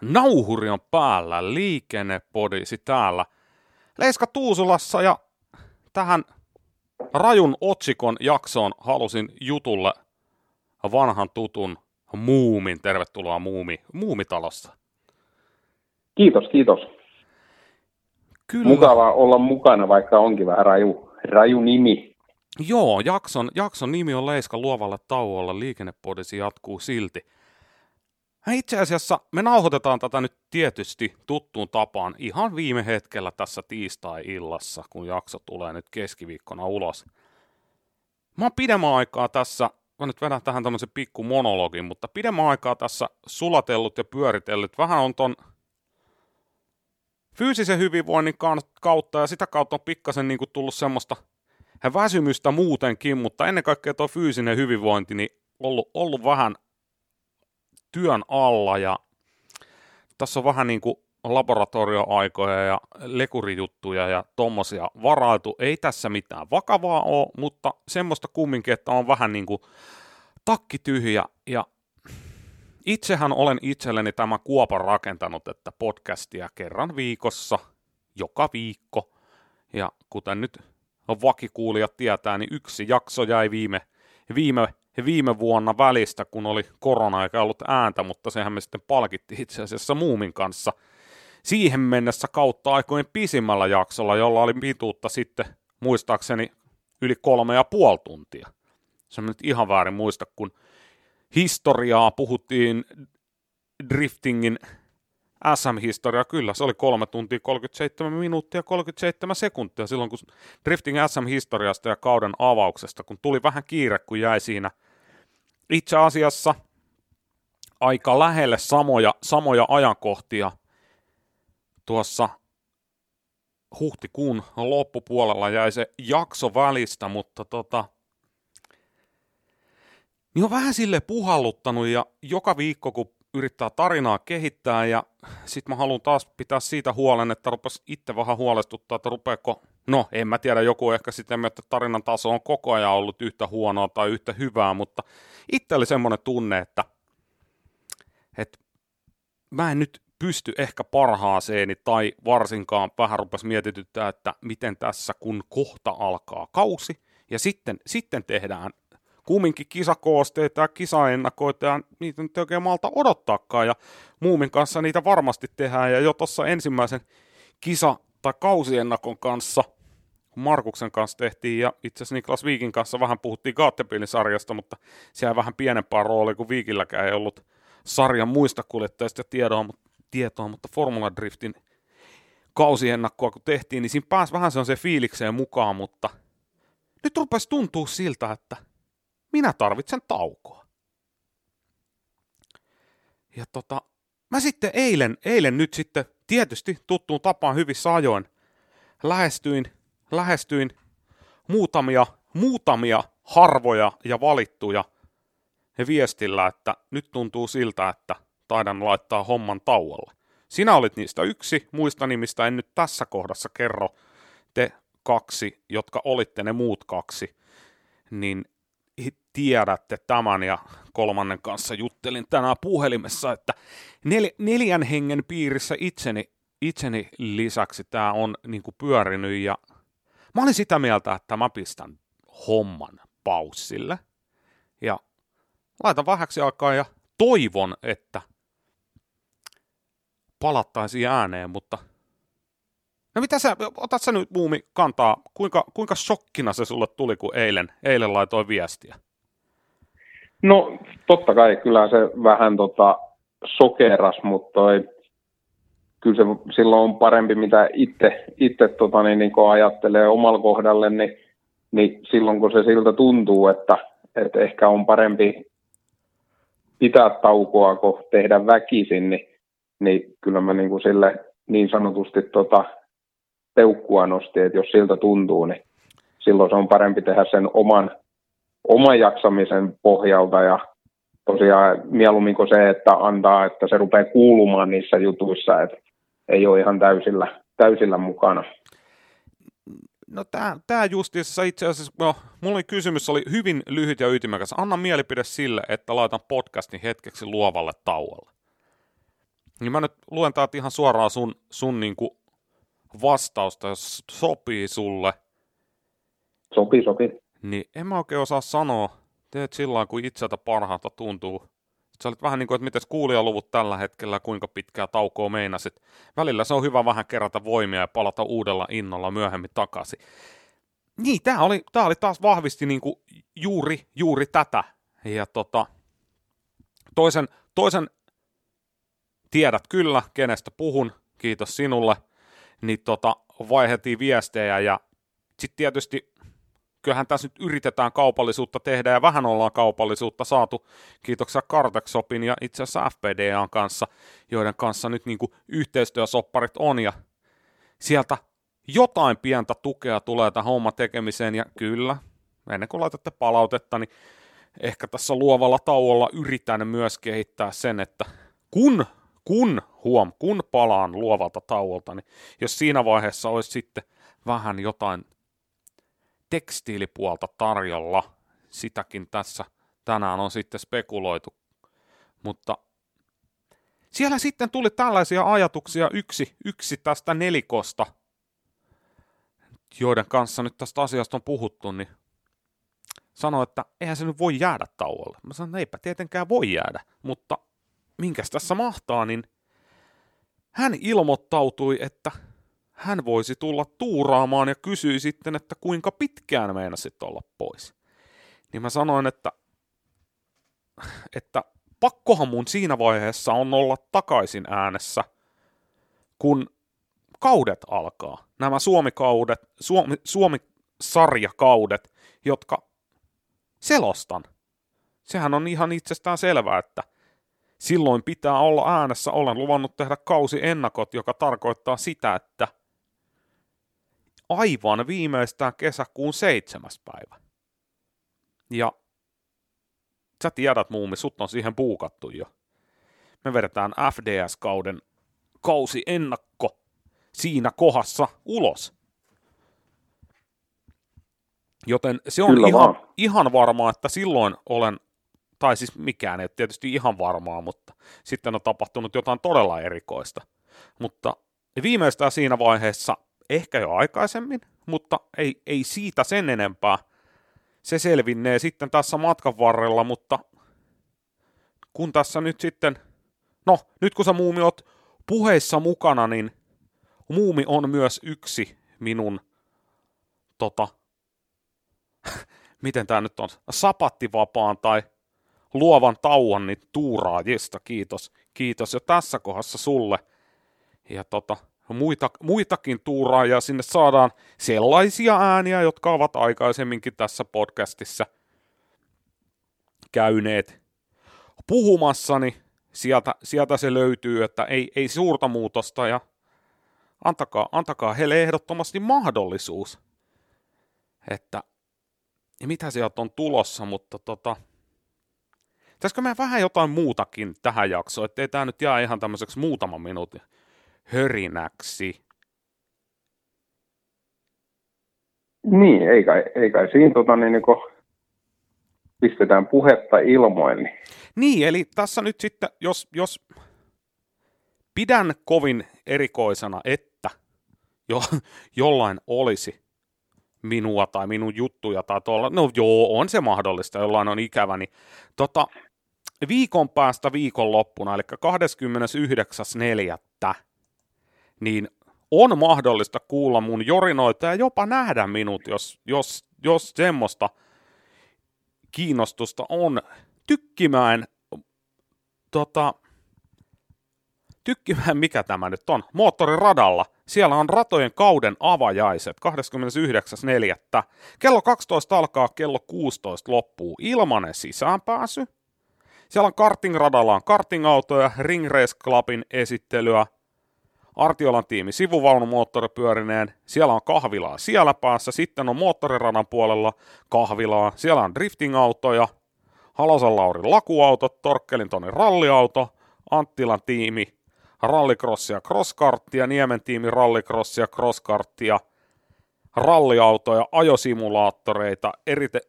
Nauhuri on päällä, liikennepodisi täällä. Leiska Tuusulassa ja tähän rajun otsikon jaksoon halusin jutulle vanhan tutun Muumin. Tervetuloa Muumi, Muumitalossa. Kiitos, kiitos. Kyllä. Mukava olla mukana, vaikka onkin vähän raju, raju nimi. Joo, jakson, jakson nimi on Leiska luovalle tauolla, liikennepodisi jatkuu silti. Itse asiassa me nauhoitetaan tätä nyt tietysti tuttuun tapaan ihan viime hetkellä tässä tiistai-illassa, kun jakso tulee nyt keskiviikkona ulos. Mä oon pidemmän aikaa tässä, mä nyt vedän tähän tämmöisen pikku monologin, mutta pidemmän aikaa tässä sulatellut ja pyöritellyt. Vähän on ton fyysisen hyvinvoinnin kautta ja sitä kautta on pikkasen niin kuin tullut semmoista väsymystä muutenkin, mutta ennen kaikkea tuo fyysinen hyvinvointi niin ollut, ollut vähän työn alla ja tässä on vähän niin kuin laboratorioaikoja ja lekurijuttuja ja tommosia varaitu. Ei tässä mitään vakavaa ole, mutta semmoista kumminkin, että on vähän niin kuin takki tyhjä ja itsehän olen itselleni tämä kuopan rakentanut, että podcastia kerran viikossa, joka viikko. Ja kuten nyt vakikuulijat tietää, niin yksi jakso jäi viime, viime viime vuonna välistä, kun oli korona eikä ollut ääntä, mutta sehän me sitten palkittiin itse asiassa Muumin kanssa siihen mennessä kautta aikojen pisimmällä jaksolla, jolla oli pituutta sitten muistaakseni yli kolme ja puoli tuntia. Se on nyt ihan väärin muista, kun historiaa puhuttiin driftingin SM-historia, kyllä, se oli 3 tuntia 37 minuuttia 37 sekuntia silloin, kun Drifting SM-historiasta ja kauden avauksesta, kun tuli vähän kiire, kun jäi siinä itse asiassa aika lähelle samoja, samoja ajankohtia tuossa huhtikuun loppupuolella jäi se jakso välistä, mutta tota, niin on vähän sille puhalluttanut ja joka viikko kun yrittää tarinaa kehittää ja sitten mä haluan taas pitää siitä huolen, että rupas itse vähän huolestuttaa, että rupeeko, no en mä tiedä, joku ehkä sitten, että tarinan taso on koko ajan ollut yhtä huonoa tai yhtä hyvää, mutta itse oli semmoinen tunne, että, että mä en nyt pysty ehkä parhaaseeni tai varsinkaan vähän rupesi mietityttää, että miten tässä kun kohta alkaa kausi ja sitten, sitten tehdään kumminkin kisakoosteita ja kisaennakoita ja niitä nyt ei oikein malta odottaakaan. Ja Muumin kanssa niitä varmasti tehdään. Ja jo tuossa ensimmäisen kisa- tai kausiennakon kanssa Markuksen kanssa tehtiin. Ja itse asiassa Niklas Viikin kanssa vähän puhuttiin Gattepilin-sarjasta, mutta siellä vähän pienempää roolia kuin Viikilläkään ei ollut sarjan muista kuljettajista tietoa, tietoa mutta Formula Driftin kausiennakkoa kun tehtiin, niin siinä pääsi vähän se fiilikseen mukaan, mutta nyt rupesi tuntua siltä, että minä tarvitsen taukoa. Ja tota, mä sitten eilen, eilen nyt sitten tietysti tuttuun tapaan hyvissä ajoin lähestyin, lähestyin muutamia, muutamia harvoja ja valittuja ja viestillä, että nyt tuntuu siltä, että taidan laittaa homman tauolle. Sinä olit niistä yksi, muista nimistä en nyt tässä kohdassa kerro, te kaksi, jotka olitte ne muut kaksi, niin tiedätte tämän ja kolmannen kanssa juttelin tänään puhelimessa, että nel, neljän hengen piirissä itseni, itseni lisäksi tämä on niin kuin pyörinyt ja mä olin sitä mieltä, että mä pistän homman paussille. Ja laitan vähäksi aikaa ja toivon, että palattaisiin ääneen, mutta No mitä sä, otat sä nyt Muumi kantaa, kuinka, kuinka shokkina se sulle tuli, kun eilen, eilen laitoin viestiä? No totta kai, kyllä se vähän tota, sokeras, mutta toi, kyllä se silloin on parempi, mitä itse, itse tota, niin, niin kun ajattelee omalla kohdalle, niin, niin silloin kun se siltä tuntuu, että, että ehkä on parempi pitää taukoa kuin tehdä väkisin, niin, niin kyllä mä niin kuin sille niin sanotusti tota, peukkua nosti, että jos siltä tuntuu, niin silloin se on parempi tehdä sen oman, oman jaksamisen pohjalta ja tosiaan mieluummin kuin se, että antaa, että se rupeaa kuulumaan niissä jutuissa, että ei ole ihan täysillä, täysillä mukana. No tämä, tämä justiinsa itse asiassa, no, mulla oli kysymys, oli hyvin lyhyt ja ytimekäs. Anna mielipide sille, että laitan podcastin hetkeksi luovalle tauolle. Niin mä nyt luen täältä ihan suoraan sun, sun niinku vastausta, jos sopii sulle. Sopii, sopii. Niin en mä oikein osaa sanoa. Teet sillä kun itseltä parhaalta tuntuu. Sä olit vähän niin kuin, että miten kuulijaluvut tällä hetkellä, kuinka pitkää taukoa meinasit. Välillä se on hyvä vähän kerätä voimia ja palata uudella innolla myöhemmin takaisin. Niin, tämä oli, tää oli taas vahvisti niin kuin juuri, juuri tätä. Ja tota, toisen, toisen tiedät kyllä, kenestä puhun, kiitos sinulle, niin tota, vaihdettiin viestejä ja sitten tietysti kyllähän tässä nyt yritetään kaupallisuutta tehdä ja vähän ollaan kaupallisuutta saatu, kiitoksia Kartexopin ja itse asiassa FPDAn kanssa, joiden kanssa nyt niin kuin yhteistyösopparit on ja sieltä jotain pientä tukea tulee tähän homman tekemiseen ja kyllä, ennen kuin laitatte palautetta, niin ehkä tässä luovalla tauolla yritän myös kehittää sen, että kun, kun, huom, kun palaan luovalta tauolta, niin jos siinä vaiheessa olisi sitten vähän jotain tekstiilipuolta tarjolla, sitäkin tässä tänään on sitten spekuloitu, mutta siellä sitten tuli tällaisia ajatuksia yksi, yksi tästä nelikosta, joiden kanssa nyt tästä asiasta on puhuttu, niin sanoi, että eihän se nyt voi jäädä tauolle. Mä sanoin, että eipä tietenkään voi jäädä, mutta minkäs tässä mahtaa, niin hän ilmoittautui, että hän voisi tulla tuuraamaan ja kysyi sitten, että kuinka pitkään meinasit olla pois. Niin mä sanoin, että, että pakkohan mun siinä vaiheessa on olla takaisin äänessä, kun kaudet alkaa. Nämä Suomi-kaudet, Suomi, Suomi-sarjakaudet, jotka selostan. Sehän on ihan itsestään selvää, että silloin pitää olla äänessä. Olen luvannut tehdä kausi ennakot, joka tarkoittaa sitä, että aivan viimeistään kesäkuun seitsemäs päivä. Ja sä tiedät muumi, sut on siihen puukattu jo. Me vedetään FDS-kauden kausi ennakko siinä kohdassa ulos. Joten se on ihan, ihan varmaa, että silloin olen, tai siis mikään ei tietysti ihan varmaa, mutta sitten on tapahtunut jotain todella erikoista. Mutta viimeistään siinä vaiheessa, ehkä jo aikaisemmin, mutta ei, ei siitä sen enempää. Se selvinnee sitten tässä matkan varrella, mutta kun tässä nyt sitten, no nyt kun sä muumi oot puheissa mukana, niin muumi on myös yksi minun tota, miten tämä nyt on, sapattivapaan tai luovan tauon, niin tuuraajista, kiitos. Kiitos jo tässä kohdassa sulle. Ja tota, muita, muitakin tuuraajia sinne saadaan sellaisia ääniä, jotka ovat aikaisemminkin tässä podcastissa käyneet puhumassani. Sieltä, sieltä se löytyy, että ei, ei suurta muutosta ja antakaa, antakaa heille ehdottomasti mahdollisuus, että mitä sieltä on tulossa, mutta tota, pitäisikö me vähän jotain muutakin tähän jaksoon, ettei tämä nyt jää ihan tämmöiseksi muutaman minuutin hörinäksi. Niin, ei kai, ei kai siinä tota, niin, niin pistetään puhetta ilmoille. Niin. niin, eli tässä nyt sitten, jos, jos pidän kovin erikoisena, että jo, jollain olisi minua tai minun juttuja tai tuolla. No joo, on se mahdollista, jollain on ikävä. Niin, tota, viikon päästä viikonloppuna, eli 29.4., niin on mahdollista kuulla mun jorinoita ja jopa nähdä minut, jos, jos, jos semmoista kiinnostusta on. Tykkimään, tota, tykkimään mikä tämä nyt on, moottoriradalla – siellä on ratojen kauden avajaiset 29.4. Kello 12 alkaa, kello 16 loppuu ilmanen sisäänpääsy. Siellä on kartingradalla on kartingautoja, Ring Race Clubin esittelyä, Artiolan tiimi sivuvaunu-moottoripyörineen, siellä on kahvilaa siellä päässä, sitten on moottoriradan puolella kahvilaa, siellä on driftingautoja, Halosan Laurin lakuautot, Torkkelin Tonin ralliauto, Anttilan tiimi, rallycrossia, crosskarttia, Niemen tiimi rallycrossia, crosskarttia, ralliautoja, ajosimulaattoreita, erite,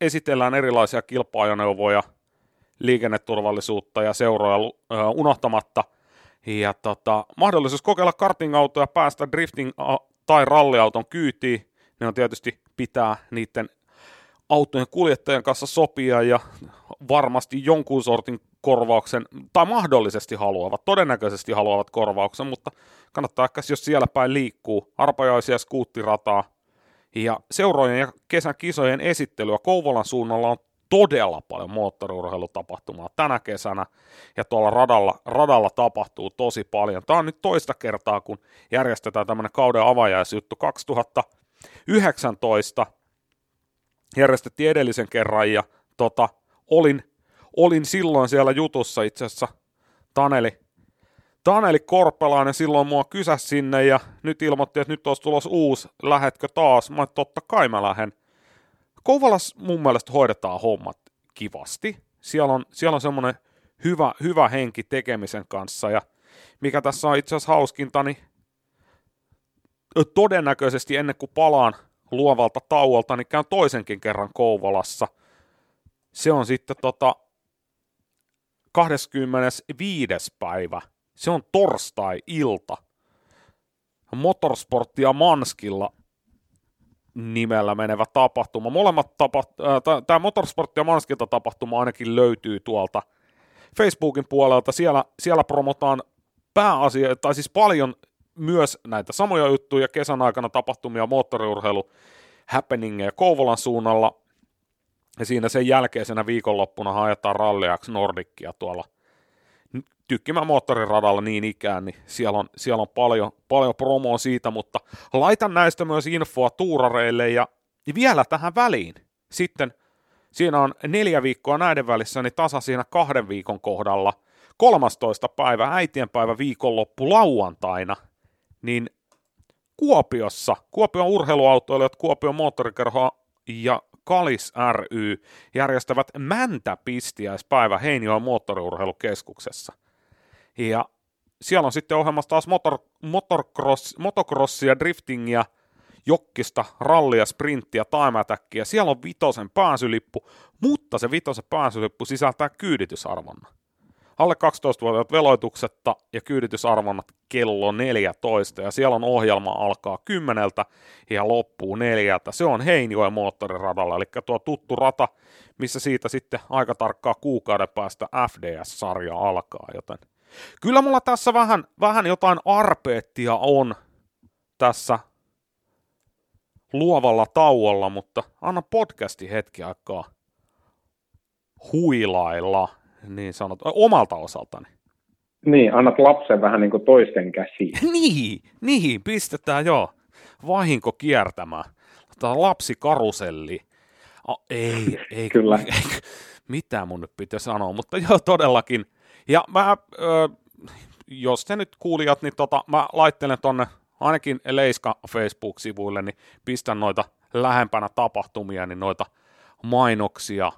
esitellään erilaisia kilpa-ajoneuvoja, liikenneturvallisuutta ja seuroja unohtamatta. Ja tota, mahdollisuus kokeilla karting-autoja päästä drifting- tai ralliauton kyytiin, ne on tietysti pitää niiden autojen kuljettajan kanssa sopia ja varmasti jonkun sortin korvauksen, tai mahdollisesti haluavat, todennäköisesti haluavat korvauksen, mutta kannattaa ehkä, jos siellä päin liikkuu, arpajaisia skuuttirataa, ja seurojen ja kesän kisojen esittelyä Kouvolan suunnalla on todella paljon moottoriurheilutapahtumaa tänä kesänä, ja tuolla radalla, radalla tapahtuu tosi paljon. Tämä on nyt toista kertaa, kun järjestetään tämmöinen kauden avajaisjuttu 2019, järjestettiin edellisen kerran, ja tota, olin, olin silloin siellä jutussa itse asiassa Taneli, Taneli Korpelainen silloin mua kysäsi sinne ja nyt ilmoitti, että nyt olisi tulos uusi, lähetkö taas? Mä totta kai mä lähden. Kouvalas mun mielestä hoidetaan hommat kivasti. Siellä on, siellä on semmoinen hyvä, hyvä henki tekemisen kanssa ja mikä tässä on itse asiassa hauskinta, niin todennäköisesti ennen kuin palaan luovalta tauolta, niin käyn toisenkin kerran Kouvolassa. Se on sitten tota 25. päivä. Se on torstai-ilta. Motorsporttia Manskilla nimellä menevä tapahtuma. Molemmat tapa, äh, tämä Motorsport ja Manskilta tapahtuma ainakin löytyy tuolta Facebookin puolelta. Siellä, siellä promotaan pääasia, tai siis paljon myös näitä samoja juttuja kesän aikana tapahtumia moottoriurheilu happeningeja Kouvolan suunnalla. Ja siinä sen jälkeisenä viikonloppuna haetaan X Nordicia tuolla tykkimän moottoriradalla niin ikään, niin siellä on, siellä on paljon, paljon promoa siitä, mutta laitan näistä myös infoa tuurareille ja, ja vielä tähän väliin. Sitten siinä on neljä viikkoa näiden välissä, niin tasa siinä kahden viikon kohdalla, 13. päivä, äitienpäivä viikonloppu lauantaina, niin Kuopiossa, Kuopion urheiluautoilijat, Kuopion moottorikerho ja Kalis ry järjestävät Mäntäpistiäispäivä Heinijoen moottoriurheilukeskuksessa. Ja siellä on sitten ohjelmassa taas motor, motocross, motocrossia, driftingia, jokkista, rallia, sprinttiä, time Siellä on vitosen pääsylippu, mutta se vitosen pääsylippu sisältää kyyditysarvonna alle 12-vuotiaat veloituksetta ja kyyditysarvonnat kello 14 ja siellä on ohjelma alkaa kymmeneltä ja loppuu neljältä. Se on Heinjoen moottoriradalla, eli tuo tuttu rata, missä siitä sitten aika tarkkaa kuukauden päästä FDS-sarja alkaa, joten kyllä mulla tässä vähän, vähän jotain arpeettia on tässä luovalla tauolla, mutta anna podcasti hetki aikaa huilailla niin sanot, omalta osaltani. Niin, annat lapsen vähän niin kuin toisten käsiin. niin, niin, pistetään joo. Vahinko kiertämään. Tämä lapsi karuselli. Oh, ei, ei, Kyllä. Ei, mitä mun nyt pitäisi sanoa, mutta joo, todellakin. Ja mä, ö, jos te nyt kuulijat, niin tota, mä laittelen tonne ainakin Leiska Facebook-sivuille, niin pistän noita lähempänä tapahtumia, niin noita mainoksia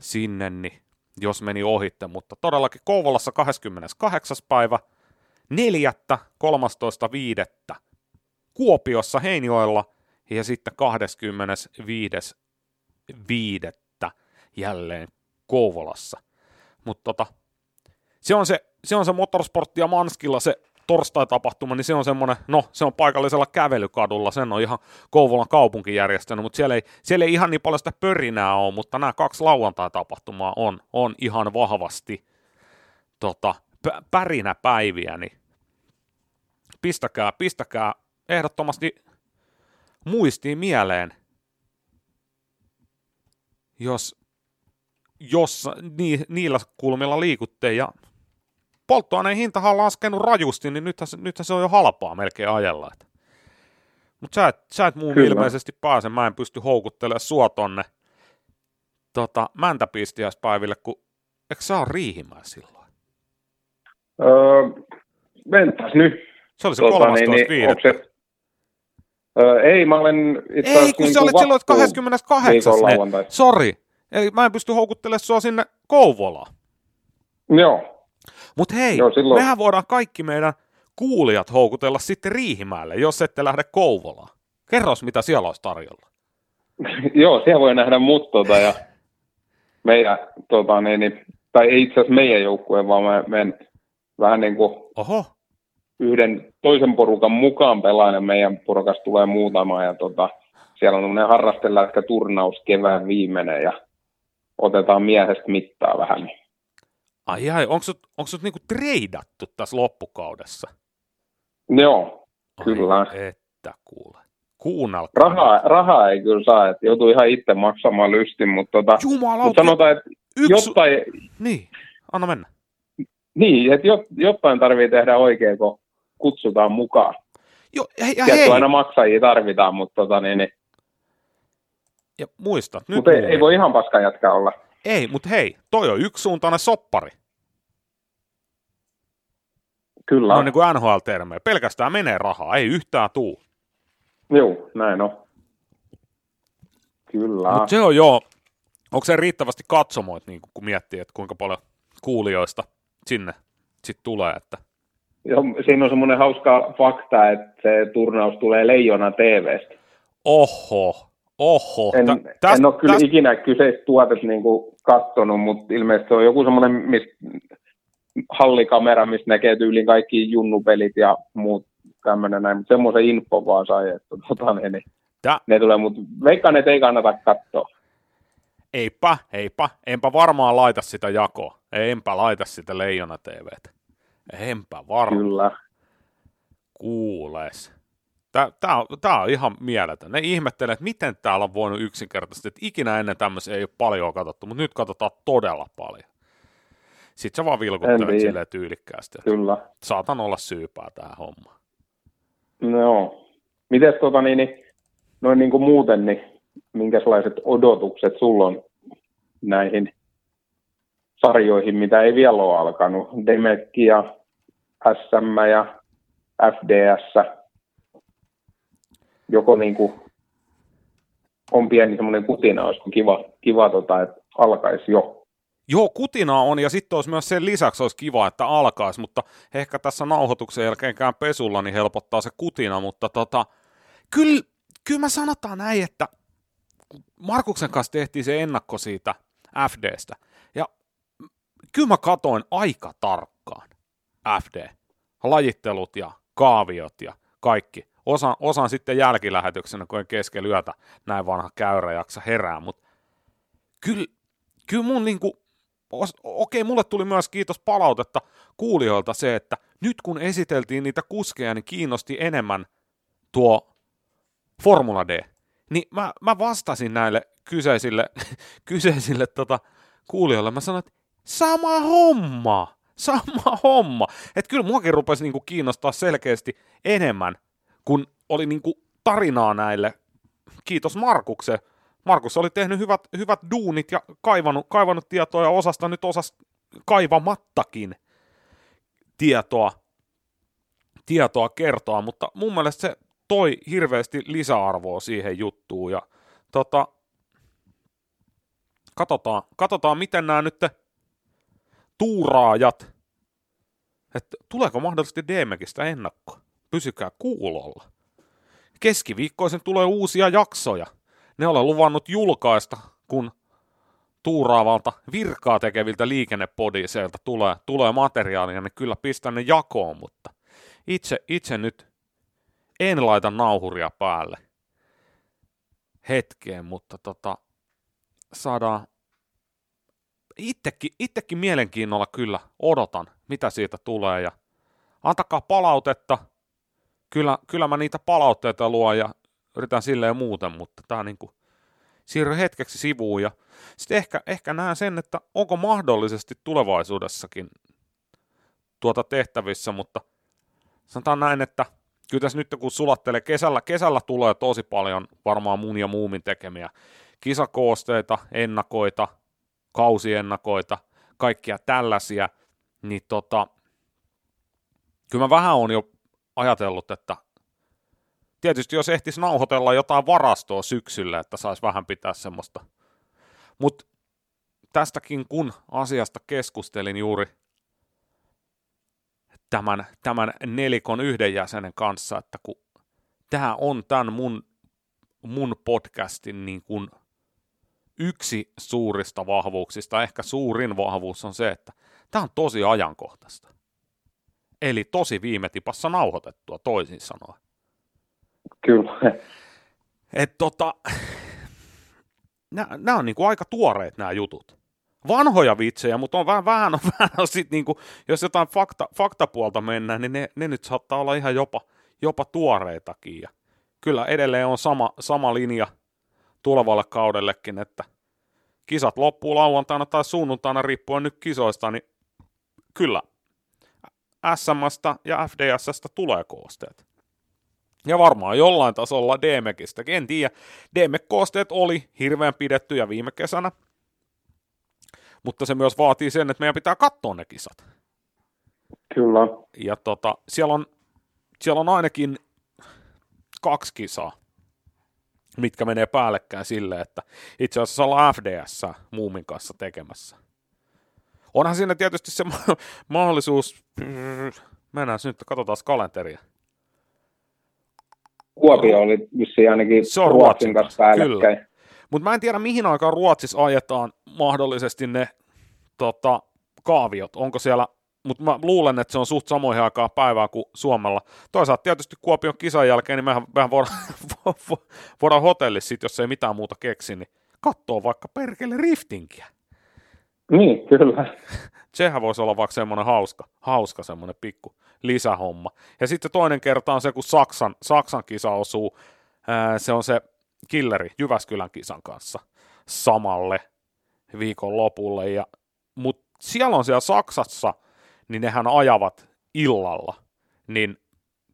sinne, niin jos meni ohitte, mutta todellakin Kouvolassa 28. päivä, 4. 13.5. Kuopiossa Heinjoella ja sitten 25.5. jälleen Kouvolassa. Mutta tota, se on se, se on se motorsportti ja Manskilla se torstai-tapahtuma, niin se on semmoinen, no se on paikallisella kävelykadulla, sen on ihan Kouvolan kaupunki järjestänyt, mutta siellä ei, siellä ei ihan niin paljon sitä pörinää ole, mutta nämä kaksi lauantai-tapahtumaa on, on ihan vahvasti tota, p- pärinä päiviä, niin pistäkää, pistäkää ehdottomasti muistiin mieleen, jos, jos ni, niillä kulmilla liikutte ja polttoaineen hintahan on laskenut rajusti, niin nythän, nythän se on jo halpaa melkein ajella. Mutta sä et, sä et muun ilmeisesti pääse, mä en pysty houkuttelemaan sua tonne tota, mäntäpistiäispäiville, kun eikö sä ole Riihimää silloin? Öö, mentäs nyt. Se oli se tota, 13. Niin, niin, se, öö, ei, mä olen itse Ei, kun niin sä olet silloin 28. Sori. Eli mä en pysty houkuttelemaan sua sinne Kouvolaan. Joo. Mutta hei, Joo, silloin... mehän voidaan kaikki meidän kuulijat houkutella sitten Riihimäelle, jos ette lähde Kouvolaan. Kerros, mitä siellä olisi tarjolla. Joo, siellä voi nähdä mut tota, ja meidän, tota, niin, niin, tai ei itse asiassa meidän joukkueen, vaan me, meidän vähän niin kuin Oho, yhden toisen porukan mukaan pelaa ja meidän porukas tulee muutama ja tota, siellä on tämmöinen harrastelätkä turnaus kevään viimeinen ja otetaan miehestä mittaa vähän. Ai ai, onko sut, onko sut niinku treidattu tässä loppukaudessa? Joo, Ai Kyllä. että kuule. Kuunnelkaa. rahaa, rahaa ei kyllä saa, että joutuu ihan itse maksamaan lystin, mutta tota, Jumalauta, mut sanotaan, että yksi... jotain, Niin, anna mennä. niin, että jot- jotain tarvii tehdä oikein, kun kutsutaan mukaan. Jo, ja Tietty hei, aina maksajia tarvitaan, mutta tota, niin, niin, ja muista, nyt mut ei, ei, voi ihan paska jätkä olla. Ei, mutta hei, toi on yksisuuntainen soppari. Kyllä, No niin kuin NHL-termejä. Pelkästään menee rahaa, ei yhtään tuu. joo, näin on. Kyllä. Mutta se on joo, onko se riittävästi katsomoit, niin kun miettii, että kuinka paljon kuulijoista sinne sitten tulee, että Joo, siinä on semmoinen hauska fakta, että se turnaus tulee Leijona TVstä. oho, oho. En, tä- täs- en ole kyllä täs- ikinä kyseistä tuotetta niin katsonut, mutta ilmeisesti se on joku semmoinen mis, hallikamera, missä näkee tyyliin kaikki junnupelit ja muut tämmöinen näin, mutta semmoisen info vaan sai, että tota, ne, ne, Tä- ne tulee, mutta veikkaan, että ei kannata katsoa. Eipä, eipä, enpä varmaan laita sitä jakoa. Enpä laita sitä Leijona TVtä. Enpä varmaan. Kyllä. Kuules. Tää, tää, on, tää on ihan mieletön. Ne ihmettelee, että miten täällä on voinut yksinkertaisesti, että ikinä ennen tämmöisiä ei ole paljon katsottu, mutta nyt katsotaan todella paljon. Sitten sä vaan vilkuttelet silleen tyylikkäästi, että Kyllä. saatan olla syypää tähän hommaan. No, mites tota niin, niin noin niin kuin muuten, niin minkälaiset odotukset sulla on näihin sarjoihin, mitä ei vielä ole alkanut? Demekki ja SM ja FDS. Joko niin kuin on pieni semmoinen kutina, olisiko kiva, kiva tota, että alkaisi jo. Joo, kutina on, ja sitten olisi myös sen lisäksi olisi kiva, että alkaisi, mutta ehkä tässä nauhoituksen jälkeenkään pesulla niin helpottaa se kutina, mutta tota, kyllä, kyllä mä sanotaan näin, että Markuksen kanssa tehtiin se ennakko siitä FDstä, ja kyllä mä katoin aika tarkkaan FD, lajittelut ja kaaviot ja kaikki. Osa, osan sitten jälkilähetyksenä, kun en keskellä yötä näin vanha käyrä jaksa herää, mutta kyllä, kyllä mun niinku, okei, mulle tuli myös kiitos palautetta kuulijoilta se, että nyt kun esiteltiin niitä kuskeja, niin kiinnosti enemmän tuo Formula D. Niin mä, mä vastasin näille kyseisille, kyseisille tota, kuulijoille, mä sanoin, että sama homma, sama homma. Että kyllä muakin rupesi niinku kiinnostaa selkeästi enemmän, kun oli niinku tarinaa näille. Kiitos Markuksen. Markus oli tehnyt hyvät, hyvät duunit ja kaivannut, kaivannut tietoa ja osasta nyt osas kaivamattakin tietoa, tietoa kertoa, mutta mun mielestä se toi hirveästi lisäarvoa siihen juttuun ja tota, katsotaan, katsotaan miten nämä nyt tuuraajat, että tuleeko mahdollisesti DMEKistä ennakko? Pysykää kuulolla. Keskiviikkoisen tulee uusia jaksoja. Ne olen luvannut julkaista, kun tuuraavalta virkaa tekeviltä liikennepodiseilta tulee, tulee materiaalia, niin kyllä pistän ne jakoon, mutta itse, itse nyt en laita nauhuria päälle hetkeen, mutta tota, saadaan itsekin, itsekin mielenkiinnolla kyllä odotan, mitä siitä tulee ja antakaa palautetta. Kyllä, kyllä mä niitä palautteita luon ja yritän silleen muuten, mutta tää niinku siirry hetkeksi sivuun ja sitten ehkä, ehkä näen sen, että onko mahdollisesti tulevaisuudessakin tuota tehtävissä, mutta sanotaan näin, että kyllä tässä nyt kun sulattelee kesällä, kesällä tulee tosi paljon varmaan mun ja muumin tekemiä kisakoosteita, ennakoita, kausiennakoita, kaikkia tällaisia, niin tota, kyllä mä vähän on jo ajatellut, että tietysti jos ehtisi nauhoitella jotain varastoa syksyllä, että saisi vähän pitää semmoista. Mutta tästäkin kun asiasta keskustelin juuri tämän, tämän nelikon yhden jäsenen kanssa, että kun tämä on tämän mun, mun podcastin niin kuin yksi suurista vahvuuksista, ehkä suurin vahvuus on se, että tämä on tosi ajankohtaista. Eli tosi viime tipassa nauhoitettua toisin sanoen. Kyllä. Et tota, nämä on niinku aika tuoreet nämä jutut. Vanhoja vitsejä, mutta on vähän, vähän, on, vähän on sit niinku, jos jotain fakta, faktapuolta mennään, niin ne, ne nyt saattaa olla ihan jopa, jopa tuoreitakin. Ja kyllä edelleen on sama, sama linja tulevalle kaudellekin, että kisat loppuu lauantaina tai sunnuntaina riippuen nyt kisoista, niin kyllä SMstä ja FDSstä tulee koosteet. Ja varmaan jollain tasolla DMEkistäkin, en tiedä. DMEK-koosteet oli hirveän pidettyjä viime kesänä, mutta se myös vaatii sen, että meidän pitää katsoa ne kisat. Kyllä. Ja tota, siellä, on, siellä on ainakin kaksi kisaa, mitkä menee päällekkäin sille, että itse asiassa ollaan FDS Muumin kanssa tekemässä. Onhan siinä tietysti se mahdollisuus, mennään nyt, katsotaan kalenteria. Kuopio oli vissiin ainakin se on Ruotsin kanssa päällekkäin. Mutta mä en tiedä, mihin aikaan Ruotsissa ajetaan mahdollisesti ne tota, kaaviot. Onko siellä, mutta mä luulen, että se on suht samoihin aikaan päivää kuin Suomella. Toisaalta tietysti Kuopion kisan jälkeen, niin mehän, mehän voidaan, voidaan hotellissa sit, jos ei mitään muuta keksi, niin katsoo vaikka perkele riftinkiä. Niin, kyllä. Sehän voisi olla vaikka semmoinen hauska, hauska semmoinen pikku lisähomma. Ja sitten toinen kerta on se, kun Saksan, Saksan kisa osuu, ää, se on se killeri Jyväskylän kisan kanssa samalle viikon lopulle. Ja, mutta siellä on siellä Saksassa, niin nehän ajavat illalla, niin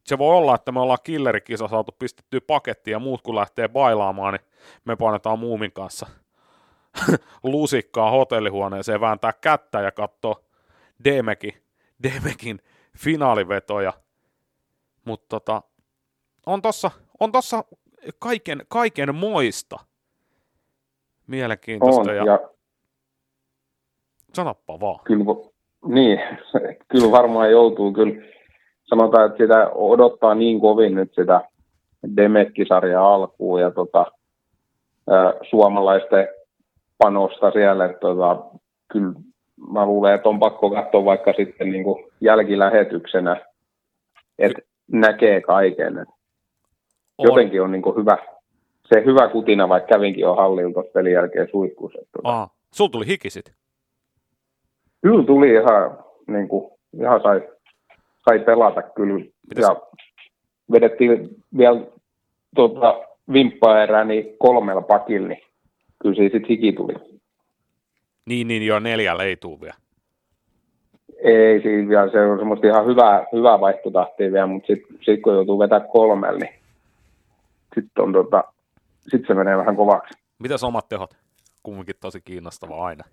se voi olla, että me ollaan killerikisa saatu pistettyä pakettiin ja muut kun lähtee bailaamaan, niin me painetaan muumin kanssa lusikkaa hotellihuoneeseen, vääntää kättä ja katsoo Demekin, Demekin finaalivetoja. Mutta tota, on tossa, on tossa kaiken, kaiken moista mielenkiintoista. On, ja, ja sanoppa vaan. Kyllä, niin, kyllä varmaan joutuu kyllä. Sanotaan, että sitä odottaa niin kovin nyt sitä Demekkisarja alkuun ja tota, suomalaisten panosta siellä, että tota, kyllä mä luulen, että on pakko katsoa vaikka sitten niin kuin jälkilähetyksenä, että näkee kaiken. Että on. Jotenkin on niin kuin hyvä, se hyvä kutina, vaikka kävinkin jo hallilta pelin jälkeen suihkussa. Tuota. Sulla tuli hikisit? Kyllä tuli ihan, niin kuin, ihan sai, sai pelata kyllä. Mites? Ja vedettiin vielä tuota, vimppaa niin kolmella pakilla, niin kyllä siitä sitten hiki tuli. Niin, niin jo neljällä ei tule vielä. Ei siis vielä, se on semmoista ihan hyvää, hyvää vaihtotahtia vielä, mutta sitten sit kun joutuu vetää kolmella, niin sitten on tota, sit se menee vähän kovaksi. Mitäs omat tehot? Kumminkin tosi kiinnostava aina.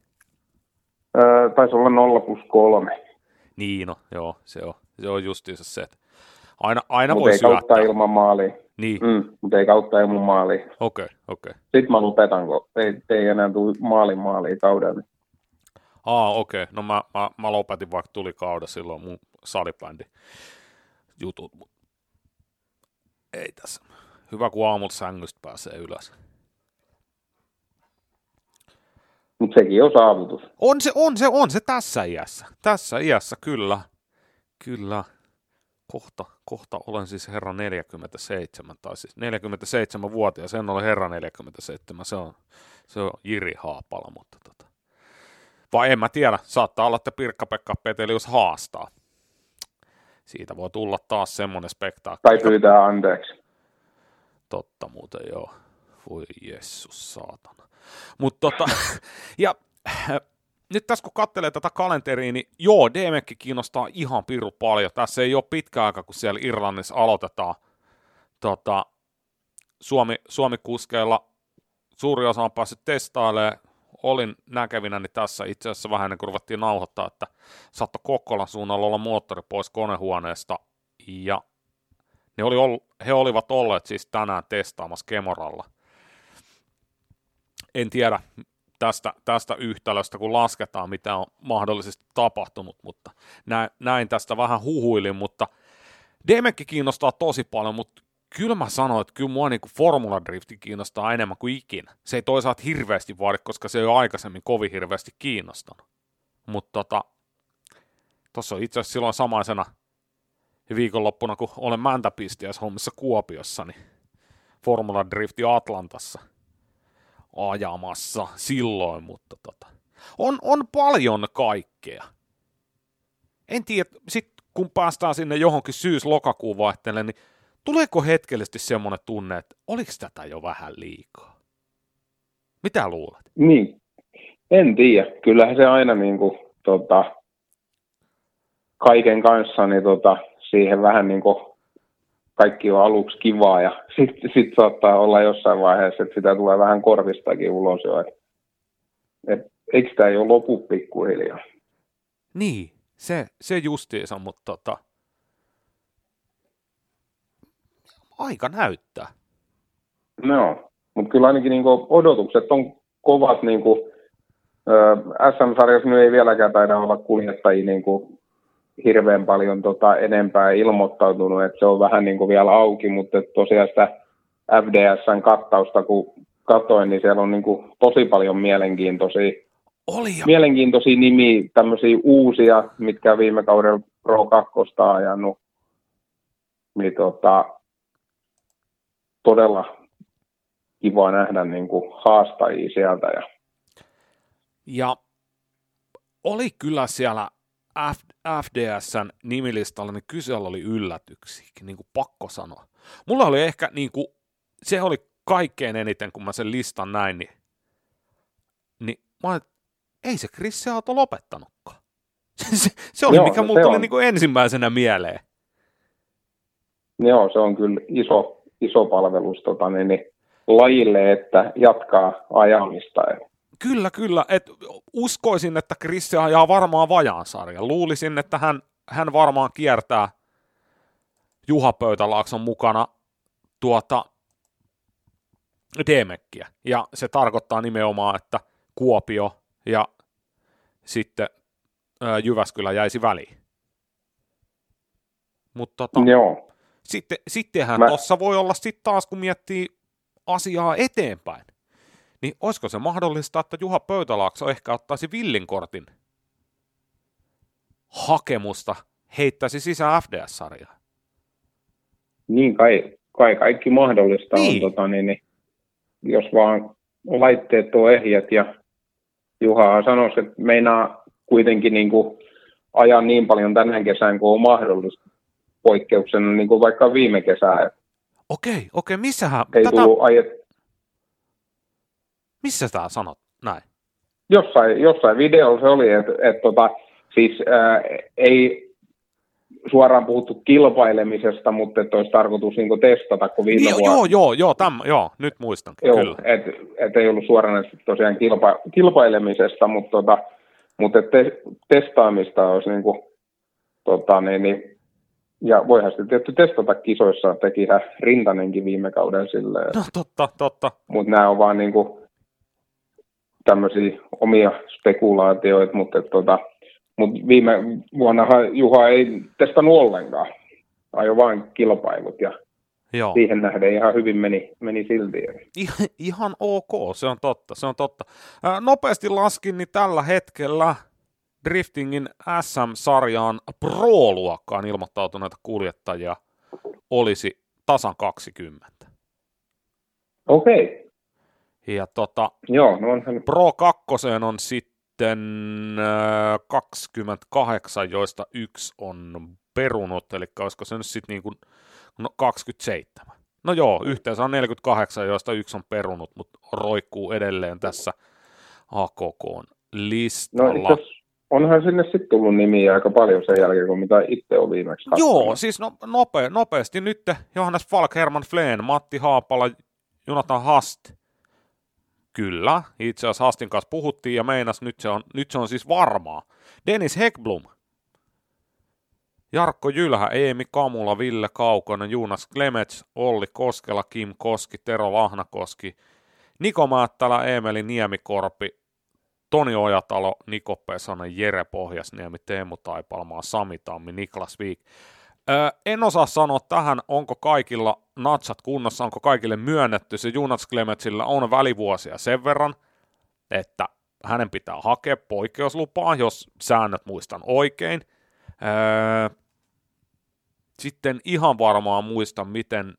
Öö, taisi olla 0 plus 3. Niin, no, joo, se on, se on justiinsa se, että aina, aina Mut voi ei syöttää. ilman maalia. Niin. Mm, mutta ei kautta ilman maalia. Okei, okay, okei. Okay. Sitten mä lopetan, kun ei, ei enää tule maalin maaliin kaudella. Aa, okei. Okay. No mä, mä, mä, lopetin, vaikka tuli kauda silloin mun salibändi jutut. Ei tässä. Hyvä, kun aamulla sängystä pääsee ylös. Mutta sekin on saavutus. On se, on se, on se tässä iässä. Tässä iässä, kyllä. Kyllä. Kohta, kohta olen siis herra 47, tai siis 47-vuotias, en ole herra 47, se on, se on Jiri Haapala, mutta tota. Vai en mä tiedä, saattaa olla, että Pirkka-Pekka Petelius haastaa. Siitä voi tulla taas semmoinen spektaakkeli. Tai pyytää anteeksi. Totta muuten joo. Voi jessus saatana. Mutta tota, ja nyt tässä kun katselee tätä kalenteria, niin joo, DMEkki kiinnostaa ihan piru paljon. Tässä ei ole pitkä aika, kun siellä Irlannissa aloitetaan tota, Suomi, Suomi-kuskeilla. Suuri osa on päässyt testailemaan. Olin näkevinä niin tässä itse asiassa vähän ennen kuin ruvettiin nauhoittaa, että saattoi Kokkolan suunnalla olla moottori pois konehuoneesta. Ja ne oli, he olivat olleet siis tänään testaamassa Kemoralla. En tiedä, tästä, tästä yhtälöstä, kun lasketaan, mitä on mahdollisesti tapahtunut, mutta näin, näin tästä vähän huhuilin, mutta Demekki kiinnostaa tosi paljon, mutta kyllä mä sanoin, että kyllä mua niin Formula Drifti kiinnostaa enemmän kuin ikinä. Se ei toisaalta hirveästi vaadi, koska se ei ole aikaisemmin kovin hirveästi kiinnostanut. Mutta tota, tuossa on itse asiassa silloin samaisena viikonloppuna, kun olen mäntäpistiässä hommissa Kuopiossa, niin Formula Drifti Atlantassa ajamassa silloin, mutta tota, on, on paljon kaikkea. En tiedä, sit kun päästään sinne johonkin syys-lokakuun vaihteelle, niin tuleeko hetkellisesti semmoinen tunne, että oliko tätä jo vähän liikaa? Mitä luulet? Niin, en tiedä. Kyllähän se aina niin kuin, tota, kaiken kanssa niin tota, siihen vähän niin kuin kaikki on aluksi kivaa ja sitten sit saattaa olla jossain vaiheessa, että sitä tulee vähän korvistakin ulos jo. Et, et, eikö tämä jo lopu pikkuhiljaa? Niin, se, se justiinsa, mutta tota, aika näyttää. No, mutta kyllä ainakin niinku odotukset on kovat. Niinku, SM-sarjassa nyt ei vieläkään taida olla kuljettajia niinku hirveän paljon tota enempää ilmoittautunut, että se on vähän niin kuin vielä auki, mutta tosiaan sitä FDSn kattausta kun katoin, niin siellä on niin kuin tosi paljon mielenkiintoisia, Oli jo. mielenkiintoisia nimiä, tämmöisiä uusia, mitkä viime kaudella Pro 2 ajanut, niin tota, todella kiva nähdä niin kuin haastajia sieltä. Ja... ja oli kyllä siellä FDSn nimilistalla, niin kysellä oli yllätyksiä, niin kuin pakko sanoa. Mulla oli ehkä, niin kuin, se oli kaikkein eniten, kun mä sen listan näin, niin, niin mä olin, ei se Chris Aato lopettanutkaan. se, se oli, Joo, mikä mulla tuli niin kuin ensimmäisenä mieleen. Joo, se on kyllä iso, iso palvelus tota, niin, niin, lajille, että jatkaa ajamista. Kyllä, kyllä. Et uskoisin, että Chris ajaa varmaan vajaan sarjan. Luulisin, että hän, hän varmaan kiertää Juha Pöytälaakson mukana tuota Demekkiä. Ja se tarkoittaa nimenomaan, että Kuopio ja sitten ää, Jyväskylä jäisi väliin. Mutta tota, Joo. Sitten, sittenhän Mä... tuossa voi olla sitten taas, kun miettii asiaa eteenpäin niin olisiko se mahdollista, että Juha Pöytälaakso ehkä ottaisi villinkortin hakemusta, heittäisi sisään FDS-sarjaa? Niin, kai, kai kaikki mahdollista niin. on, tota, niin, niin, jos vaan laitteet on ehjät ja Juha sanoisi, että meinaa kuitenkin niin kuin, ajaa niin paljon tänään kesään kuin on mahdollista poikkeuksena niin kuin vaikka viime kesää. Okei, okei, missähän... Ei tätä... tullut ajet, missä sä sanot näin? Jossain, jossain videolla se oli, että et, tota, siis ää, ei suoraan puhuttu kilpailemisesta, mutta että olisi tarkoitus niin testata, kun viime joo, vuonna... Joo, joo, joo, täm, joo, nyt muistan, joo, kyllä. Että et ei ollut suoraan tosiaan kilpa, kilpailemisesta, mutta, tota, mutta te, testaamista olisi niin kuin, tota, niin, niin, ja voihan sitten tietysti testata kisoissa, tekihän Rintanenkin viime kauden silleen. No totta, totta. Mutta nämä on vaan niin kuin, tämmöisiä omia spekulaatioita, mutta, tota, mutta viime vuonna Juha ei testannut ollenkaan. Ajo vain kilpailut ja Joo. siihen nähden ihan hyvin meni, meni silti. Ihan, ihan ok, se on totta, se on totta. Ää, nopeasti laskin, niin tällä hetkellä Driftingin SM-sarjaan Pro-luokkaan ilmoittautuneita kuljettajia olisi tasan 20. Okei. Okay. Ja tota, Joo, no onhan... Pro 2 on sitten 28, äh, joista yksi on perunut, eli olisiko se nyt sitten niin kuin, no 27. No joo, yhteensä on 48, joista yksi on perunut, mutta roikkuu edelleen tässä AKK listalla. No, onhan sinne sitten tullut nimiä aika paljon sen jälkeen, kun mitä itse on viimeksi katsonut. Joo, siis no, nope, nopeasti nyt Johannes Falk, Herman Fleen, Matti Haapala, Jonathan Hast, Kyllä, itse asiassa Hastin kanssa puhuttiin ja meinas, nyt se on, nyt se on siis varmaa. Dennis Hekblom, Jarkko Jylhä, Eemi Kamula, Ville Kaukonen, Juunas Klemets, Olli Koskela, Kim Koski, Tero Lahnakoski, Niko Määttälä, Eemeli Niemikorpi, Toni Ojatalo, Niko Pesonen, Jere Pohjasniemi, Teemu Taipalmaa, Sami Tammi, Niklas Viik. En osaa sanoa tähän, onko kaikilla natsat kunnossa, onko kaikille myönnetty. Se Jonas Clemetsillä on välivuosia sen verran, että hänen pitää hakea poikkeuslupaa, jos säännöt muistan oikein. Sitten ihan varmaan muista, miten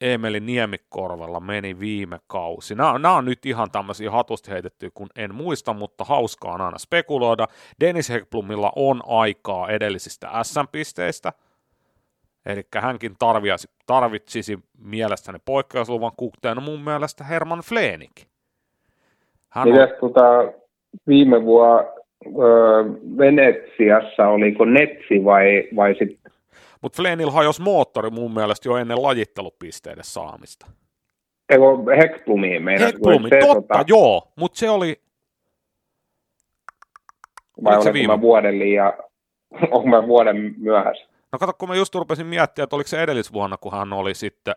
Emeli Niemikorvella meni viime kausi. Nämä, nämä on nyt ihan tämmöisiä hatusti heitettyjä, kun en muista, mutta hauskaa on aina spekuloida. Dennis Hekblumilla on aikaa edellisistä SM-pisteistä, eli hänkin tarvitsisi, tarvitsisi mielestäni poikkeusluvan kukteena mun mielestä Herman Fleenik. Hän Mites on... tota, viime vuonna Venetsiassa, oliko Netsi vai, vai sitten mutta Flenil hajosi moottori mun mielestä jo ennen lajittelupisteiden saamista. Eikö Hekplumi meidän? Hekplumi, totta, tota... joo, mutta se oli... Vai oliko viime? mä vuoden liian, onko mä vuoden myöhässä? No kato, kun mä just rupesin miettiä, että oliko se edellisvuonna, kun hän oli sitten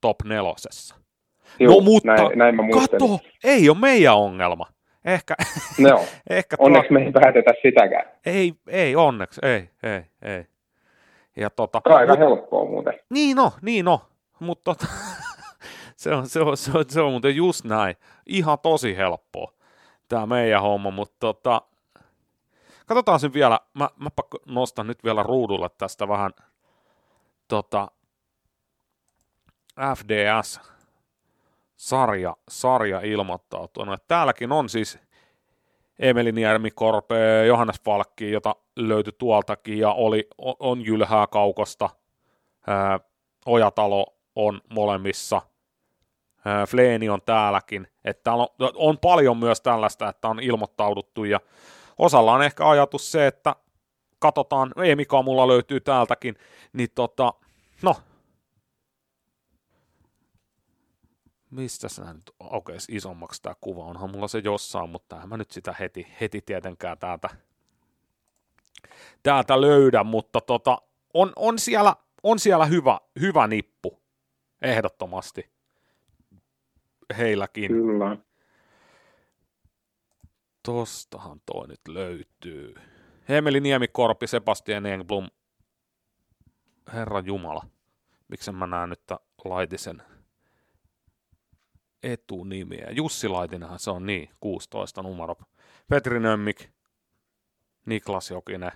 top nelosessa. Joo, no mutta, näin, näin mä kato, ei ole meidän ongelma. Ehkä, no, ehkä onneksi tuo... me ei päätetä sitäkään. Ei, ei onneksi, ei, ei, ei. Ja tota, aika mut, helppoa muuten. Niin no, niin no, mutta tota, se, on, se, on, se, on, se on muuten just näin. Ihan tosi helppoa tämä meidän homma, mutta tota, katsotaan sen vielä, mä, mä nostan nyt vielä ruudulle tästä vähän tota, FDS sarja, sarja ilmoittautunut. Täälläkin on siis Emeli Niermi-Korpe, Johannes Falkki, jota löytyi tuoltakin ja oli, on Jylhää Kaukosta. Ää, Ojatalo on molemmissa. Ää, Fleeni on täälläkin. Että on, on paljon myös tällaista, että on ilmoittauduttu ja osalla on ehkä ajatus se, että katsotaan, ei mikä mulla löytyy täältäkin, niin tota, no, mistä sä nyt aukeisi isommaksi tämä kuva, onhan mulla se jossain, mutta en mä nyt sitä heti, heti tietenkään täältä, täältä löydä, mutta tota, on, on, siellä, on siellä hyvä, hyvä nippu, ehdottomasti, heilläkin. Kyllä. Tostahan toi nyt löytyy. Emeli Niemikorpi, Sebastian Engblom, Herra Jumala, miksi mä näen nyt Laitisen etunimiä. Jussi Laitinenhan se on niin, 16 numero. Petri Nömmik, Niklas Jokinen.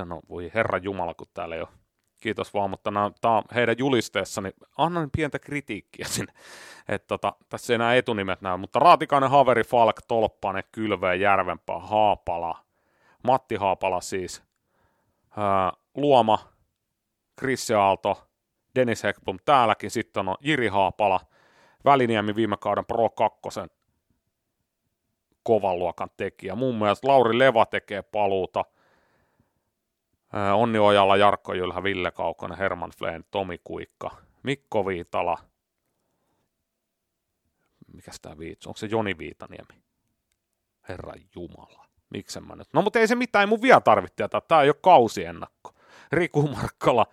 Sitten no, voi herra Jumala, kun täällä jo kiitos vaan, mutta tämä on heidän julisteessani, niin annan pientä kritiikkiä sinne, että tota, tässä ei enää etunimet näy, mutta Raatikainen, Haveri, Falk, Tolppanen, Kylveä, Järvenpää, Haapala, Matti Haapala siis, ää, Luoma, Krissi Aalto, Dennis Hekblom täälläkin, sitten on Jiri Haapala, Väliniemi viime kauden Pro 2 kovan luokan tekijä. Mun mielestä Lauri Leva tekee paluuta. Onni Ojala, Jarkko Jylhä, Ville Kaukonen, Herman Fleen, Tomi Kuikka, Mikko Viitala. Mikäs tää Viitsu? Onko se Joni Viitaniemi? Herra Jumala. Miksen mä nyt? No mutta ei se mitään, ei mun vielä tarvitse tietää. Tää ei ole kausiennakko. Riku Markkala,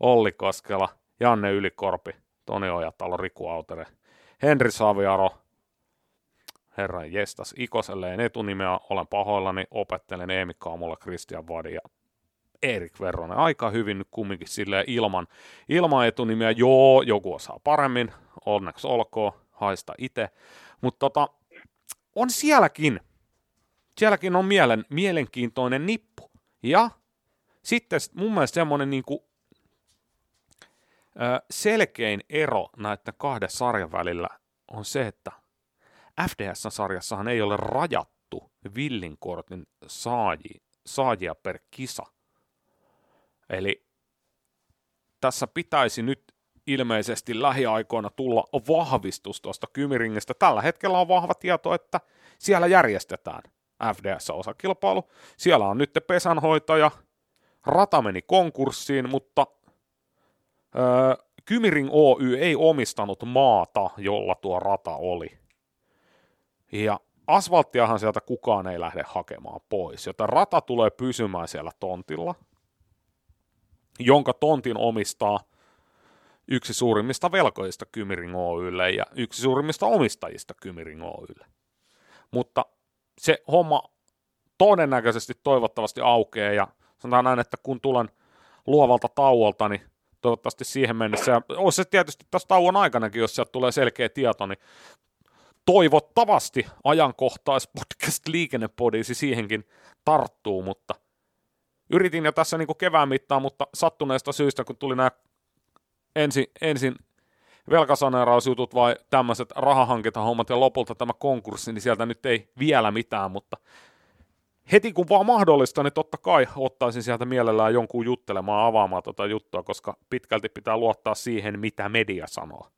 Olli Koskela, Janne Ylikorpi, Toni Ojatalo, Riku Autere, Henri Saviaro, herran jestas Ikoselleen etunimeä, olen pahoillani, opettelen Eemi Kaamulla, Christian Vadi ja Erik Verronen. Aika hyvin nyt kumminkin silleen ilman, ilman etunimeä. Joo, joku osaa paremmin, onneksi olkoon, haista itse. Mutta tota, on sielläkin, sielläkin on mielen, mielenkiintoinen nippu. Ja sitten mun mielestä semmoinen niin kuin selkein ero näiden kahden sarjan välillä on se, että FDS-sarjassahan ei ole rajattu villinkortin saaji, saajia per kisa. Eli tässä pitäisi nyt ilmeisesti lähiaikoina tulla vahvistus tuosta Kymiringistä. Tällä hetkellä on vahva tieto, että siellä järjestetään FDS-osakilpailu. Siellä on nyt pesänhoitaja. Rata meni konkurssiin, mutta Öö, Kymiring Oy ei omistanut maata, jolla tuo rata oli. Ja asfalttiahan sieltä kukaan ei lähde hakemaan pois, joten rata tulee pysymään siellä tontilla, jonka tontin omistaa yksi suurimmista velkoista Kymiring Oylle ja yksi suurimmista omistajista Kymiring Oylle. Mutta se homma todennäköisesti toivottavasti aukeaa ja sanotaan näin, että kun tulen luovalta tauolta, niin toivottavasti siihen mennessä. Ja olisi se tietysti tässä tauon aikanakin, jos sieltä tulee selkeä tieto, niin toivottavasti ajankohtais podcast liikennepodisi siihenkin tarttuu, mutta yritin jo tässä niin kuin kevään mittaan, mutta sattuneesta syystä, kun tuli nämä ensin, ensin velkasaneerausjutut vai tämmöiset rahahankintahommat ja lopulta tämä konkurssi, niin sieltä nyt ei vielä mitään, mutta heti kun vaan mahdollista, niin totta kai ottaisin sieltä mielellään jonkun juttelemaan avaamaan tuota juttua, koska pitkälti pitää luottaa siihen, mitä media sanoo.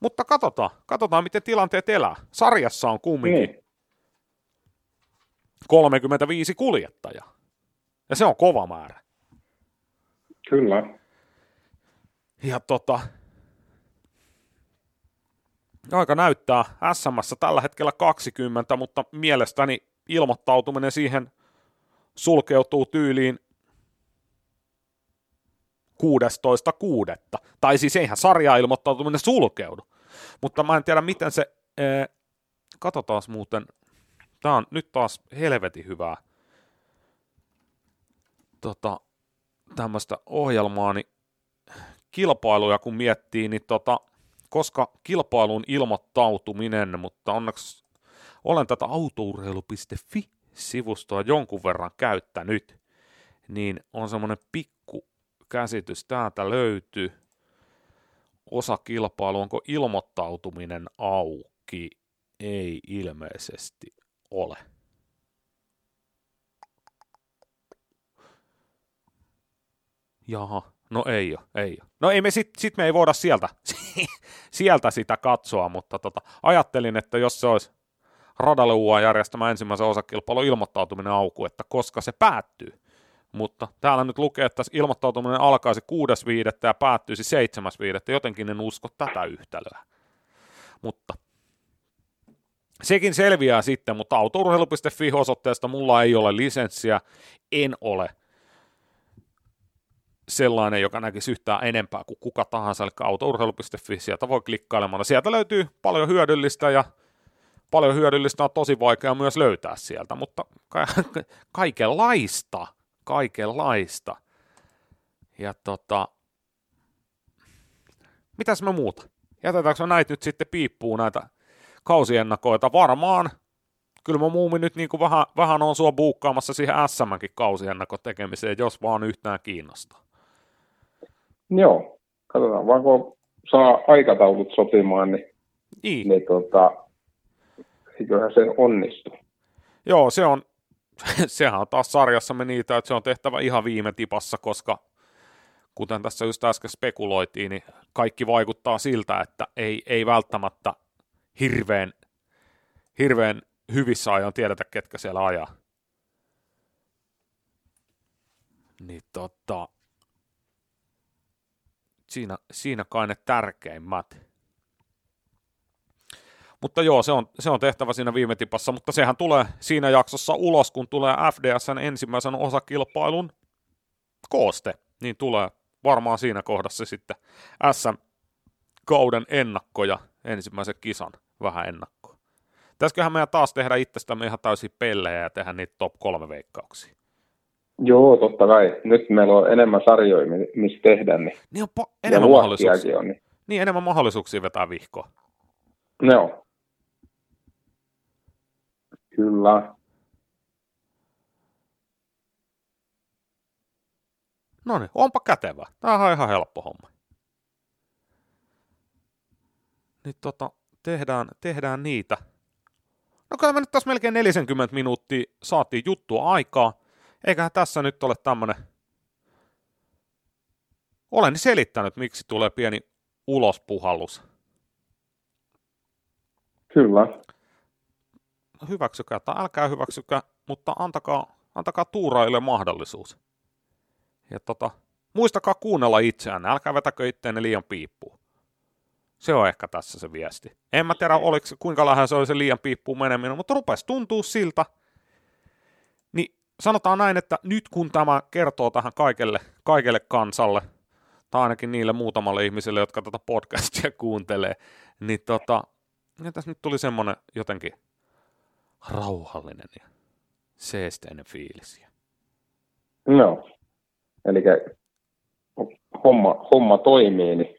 Mutta katsotaan, katsotaan miten tilanteet elää. Sarjassa on kumminkin niin. 35 kuljettajaa. Ja se on kova määrä. Kyllä. Ja tota, aika näyttää SMS tällä hetkellä 20, mutta mielestäni ilmoittautuminen siihen sulkeutuu tyyliin 16.6. Tai siis eihän sarja ilmoittautuminen sulkeudu. Mutta mä en tiedä, miten se... Ee, katsotaan muuten. Tää on nyt taas helvetin hyvää tota, tämmöistä ohjelmaa, niin kilpailuja kun miettii, niin tota, koska kilpailun ilmoittautuminen, mutta onneksi olen tätä autourheilu.fi-sivustoa jonkun verran käyttänyt, niin on semmoinen pikku käsitys täältä löytyy. Osa kilpailu, onko ilmoittautuminen auki? Ei ilmeisesti ole. Jaha, no ei ole, ei ole. No ei me sit, sit me ei voida sieltä, sieltä sitä katsoa, mutta tota, ajattelin, että jos se olisi radalle UA järjestämä ensimmäisen osakilpailun ilmoittautuminen auku, että koska se päättyy. Mutta täällä nyt lukee, että ilmoittautuminen alkaisi 6.5. ja päättyisi 7.5. Jotenkin en usko tätä yhtälöä. Mutta sekin selviää sitten, mutta autourheilu.fi osoitteesta mulla ei ole lisenssiä, en ole sellainen, joka näkisi yhtään enempää kuin kuka tahansa, eli autourheilu.fi, sieltä voi klikkailemalla. Sieltä löytyy paljon hyödyllistä ja paljon hyödyllistä on tosi vaikea myös löytää sieltä, mutta ka- kaikenlaista, kaikenlaista. Ja tota, mitäs me muuta? Jätetäänkö näitä nyt sitten piippuun näitä kausiennakoita? Varmaan. Kyllä mä muumin nyt niin kuin vähän, vähän on sua buukkaamassa siihen SM-kin tekemiseen, jos vaan yhtään kiinnostaa. Joo, katsotaan vaan kun saa aikataulut sopimaan, niin, niin. niin tota, eiköhän se onnistu. Joo, se on, sehän on taas sarjassamme niitä, että se on tehtävä ihan viime tipassa, koska kuten tässä just äsken spekuloitiin, niin kaikki vaikuttaa siltä, että ei, ei välttämättä hirveän, hirveän hyvissä ajoin tiedetä, ketkä siellä ajaa. Niin tota, siinä, siinä kai ne tärkeimmät. Mutta joo, se on, se on tehtävä siinä viime tipassa, mutta sehän tulee siinä jaksossa ulos, kun tulee FDSn ensimmäisen osakilpailun kooste, niin tulee varmaan siinä kohdassa sitten SM-kauden ennakko ja ensimmäisen kisan vähän ennakkoa. Pitäisiköhän meidän taas tehdä itsestämme ihan täysin pellejä ja tehdä niitä top kolme veikkauksia? Joo, totta kai. Nyt meillä on enemmän sarjoja, missä tehdään. Niin, niin on po- enemmän mahdollisuuksia. On, niin. niin, enemmän mahdollisuuksia vetää vihkoa. Joo. Kyllä. No niin, onpa kätevä. Tämä on ihan helppo homma. Nyt tota, tehdään, tehdään niitä. No kyllä me nyt tässä melkein 40 minuuttia saatiin juttua aikaa. Eiköhän tässä nyt ole tämmönen... Olen selittänyt, miksi tulee pieni ulospuhallus. Kyllä. Hyväksykää tai älkää hyväksykää, mutta antakaa, antakaa tuuraille mahdollisuus. Ja tota, muistakaa kuunnella itseään, älkää vetäkö itteenne liian piippuun. Se on ehkä tässä se viesti. En mä tiedä, oliko, kuinka lähellä se oli se liian piippuun meneminen, mutta rupesi tuntuu siltä, sanotaan näin, että nyt kun tämä kertoo tähän kaikelle, kaikelle kansalle, tai ainakin niille muutamalle ihmiselle, jotka tätä podcastia kuuntelee, niin tota, ja tässä nyt tuli semmoinen jotenkin rauhallinen ja seesteinen fiilis. No, eli homma, homma toimii. Niin.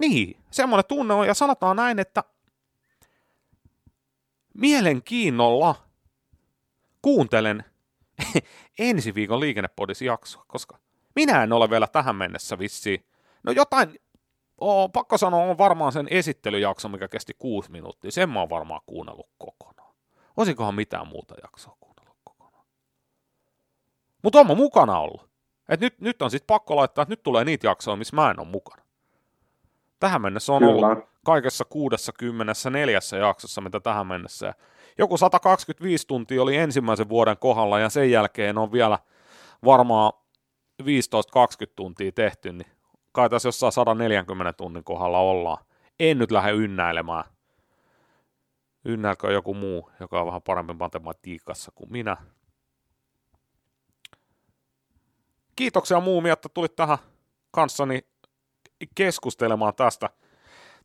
niin, semmoinen tunne on, ja sanotaan näin, että mielenkiinnolla kuuntelen ensi viikon liikennepodis jaksoa, koska minä en ole vielä tähän mennessä vissiin. No jotain, oo, pakko sanoa, on varmaan sen esittelyjakso, mikä kesti kuusi minuuttia. Sen mä oon varmaan kuunnellut kokonaan. Olisikohan mitään muuta jaksoa kuunnellut kokonaan. Mutta oon mä mukana ollut. Et nyt, nyt on sitten pakko laittaa, että nyt tulee niitä jaksoja, missä mä en ole mukana. Tähän mennessä on Kyllä. ollut kaikessa 64 jaksossa, mitä tähän mennessä. Joku 125 tuntia oli ensimmäisen vuoden kohdalla ja sen jälkeen on vielä varmaan 15-20 tuntia tehty, niin kai tässä jossain 140 tunnin kohdalla ollaan. En nyt lähde ynnäilemään. Ynnäilkö joku muu, joka on vähän parempi matematiikassa kuin minä. Kiitoksia Muumi, että tulit tähän kanssani keskustelemaan tästä,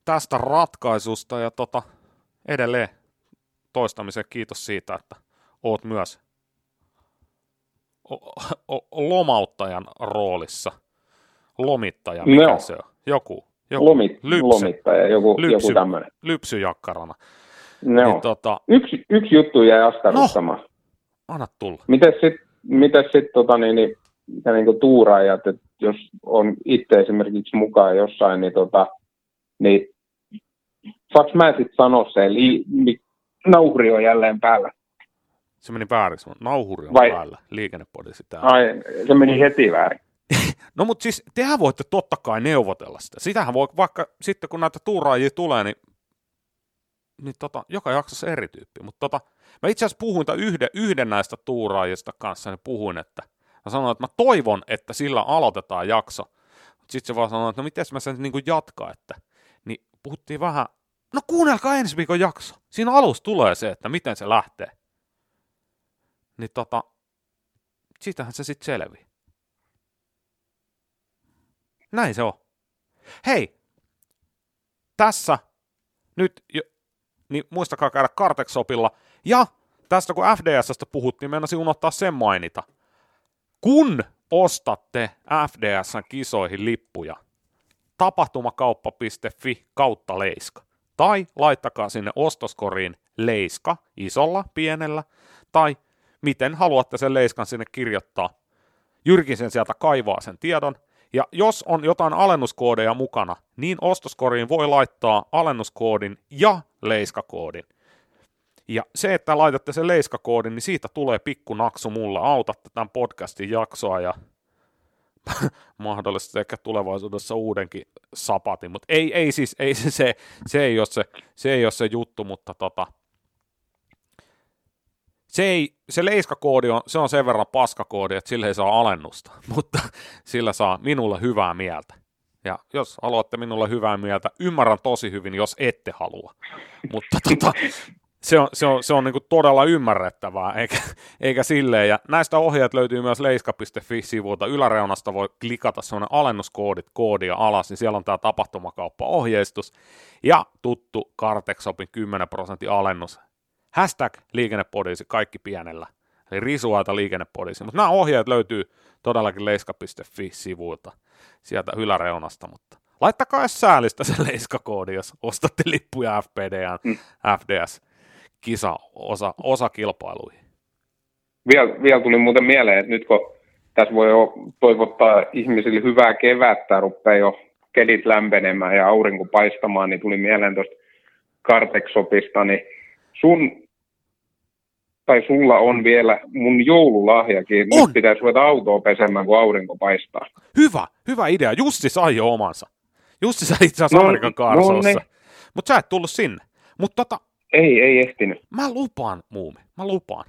tästä ratkaisusta ja tota, edelleen toistamisen kiitos siitä, että oot myös o- o- lomauttajan roolissa. Lomittaja, mikä Joo. se on? Joku. joku. Lomit, lypsy, lomittaja, joku, Lypsy. joku tämmöinen. lypsyjakkarana. No. Niin, tota, Yksi, yksi juttu jäi askarruttamaan. No. anna tulla. Miten sitten mites sit, tota, niin, niin, mitä niin tuuraajat, että jos on itse esimerkiksi mukaan jossain, niin, tota, niin saaks mä sitten sanoa se, eli li, nauhuri on jälleen päällä. Se meni väärin. Nauhuri on Vai- päällä. Liikennepodisi täällä. Ai, se meni heti väärin. No mutta siis tehän voitte totta kai neuvotella sitä. Sitähän voi, vaikka sitten kun näitä tuuraajia tulee, niin, niin tota, joka jaksossa eri tyyppi. Mutta tota, mä itse asiassa puhuin yhden, yhden näistä tuuraajista kanssa, niin puhuin, että mä sanoin, että mä toivon, että sillä aloitetaan jakso. Sitten se vaan sanoi, että no miten mä sen niin kuin jatkaa, että niin puhuttiin vähän, no kuunnelkaa ensi viikon jakso. Siinä alussa tulee se, että miten se lähtee. Niin tota, siitähän se sitten selvii. Näin se on. Hei, tässä nyt, jo, niin muistakaa käydä Karteksopilla. Ja tästä kun FDSstä puhuttiin, meinasin unohtaa sen mainita. Kun ostatte FDSn kisoihin lippuja, tapahtumakauppa.fi kautta leiska. Tai laittakaa sinne ostoskoriin leiska isolla, pienellä, tai miten haluatte sen leiskan sinne kirjoittaa. Jyrkisen sieltä kaivaa sen tiedon, ja jos on jotain alennuskoodeja mukana, niin ostoskoriin voi laittaa alennuskoodin ja leiskakoodin. Ja se, että laitatte sen leiskakoodin, niin siitä tulee pikku naksu mulle. Autatte tämän podcastin jaksoa ja mahdollisesti ehkä tulevaisuudessa uudenkin sapatin. Mutta ei, ei siis, ei se, se, ei ole se, se ei ole se juttu, mutta tota, se, ei, se leiskakoodi on, se on sen verran paskakoodi, että sillä ei saa alennusta, mutta sillä saa minulle hyvää mieltä. Ja jos haluatte minulle hyvää mieltä, ymmärrän tosi hyvin, jos ette halua. Mutta tota, se on, se on, se on niin kuin todella ymmärrettävää, eikä, eikä silleen. Ja näistä ohjeet löytyy myös leiska.fi-sivulta. Yläreunasta voi klikata sellainen alennuskoodit koodia alas, niin siellä on tämä tapahtumakauppa-ohjeistus. Ja tuttu Kartexopin 10 prosentin alennus. Hashtag liikennepodisi, kaikki pienellä. Eli risuaita liikennepodisi. Mutta nämä ohjeet löytyy todellakin leiska.fi-sivulta sieltä yläreunasta, mutta laittakaa edes säälistä se leiskakoodi, jos ostatte lippuja FPDn, Mm. FDS kisa osa, osakilpailuihin. Vielä, vielä tuli muuten mieleen, että nyt kun tässä voi jo toivottaa ihmisille hyvää kevättä, rupeaa jo kelit lämpenemään ja aurinko paistamaan, niin tuli mieleen tuosta Karteksopista, niin sun tai sulla on vielä mun joululahjakin. On! Nyt pitäisi ruveta autoa pesemään, kun aurinko paistaa. Hyvä, hyvä idea. Jussi sai jo omansa. Jussi sai itse asiassa No, Amerikan no Carsossa. niin. Mutta sä et tullut sinne. Mutta tota, Ei, ei ehtinyt. mä lupaan, muumi. Mä lupaan.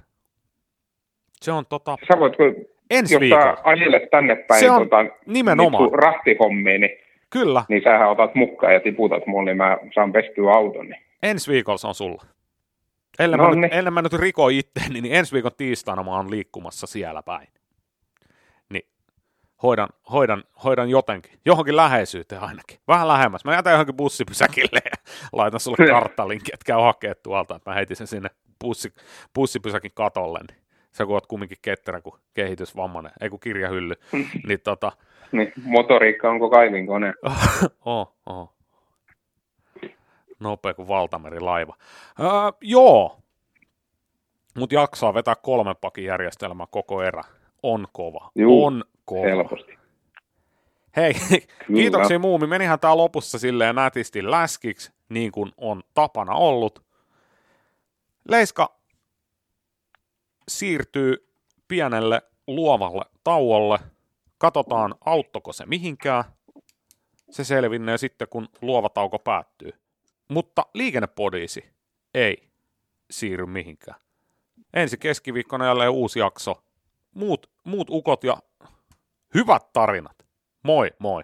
Se on tota, Sä voit, kun, ensi jos viikolla. ajelet tänne päin Se on tota, nimenomaan. niin sun rahtihommiin, niin, Kyllä, niin sähän otat mukaan ja tiputat mulle, niin mä saan pestyä auton. Niin. ensi viikolla se on sulla. Ellen, No mä, nyt, niin. ellen mä nyt riko itteeni, niin ensi viikon tiistaina mä oon liikkumassa siellä päin. Hoidan, hoidan, hoidan jotenkin, johonkin läheisyyteen ainakin. Vähän lähemmäs. Mä jätän johonkin bussipysäkille ja laitan sulle karttalinkin, että käy hakea tuolta, että mä heitin sen sinne bussi, bussipysäkin katolle. Niin sä kun oot kumminkin ketterä kuin kehitysvammainen, ei kun kirjahylly. niin tota, Niin, motoriikka onko kaivinkone? oh, oh. Nopea kuin valtamerilaiva. Öö, joo, mutta jaksaa vetää kolmen pakin järjestelmä koko erä. On kova. Juu, on kova. Helposti. Hei, kiitoksia Muumi. Menihän tää lopussa silleen nätisti läskiksi, niin kuin on tapana ollut. Leiska siirtyy pienelle luovalle tauolle. Katsotaan, auttoko se mihinkään. Se selvinnee sitten, kun luova tauko päättyy. Mutta liikennepodiisi ei siirry mihinkään. Ensi keskiviikkona jälleen uusi jakso. Muut, muut ukot ja hyvät tarinat. Moi moi!